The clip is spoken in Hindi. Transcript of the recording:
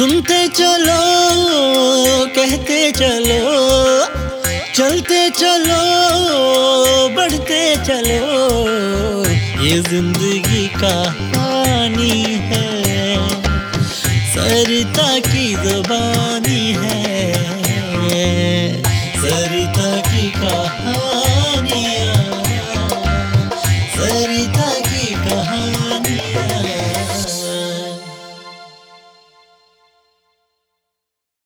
सुनते चलो, कहते चलो, चलते चलो, बढ़ते चलो। ये ज़िंदगी कहानी है, सरिता की जबानी है, सरिता की कहानी।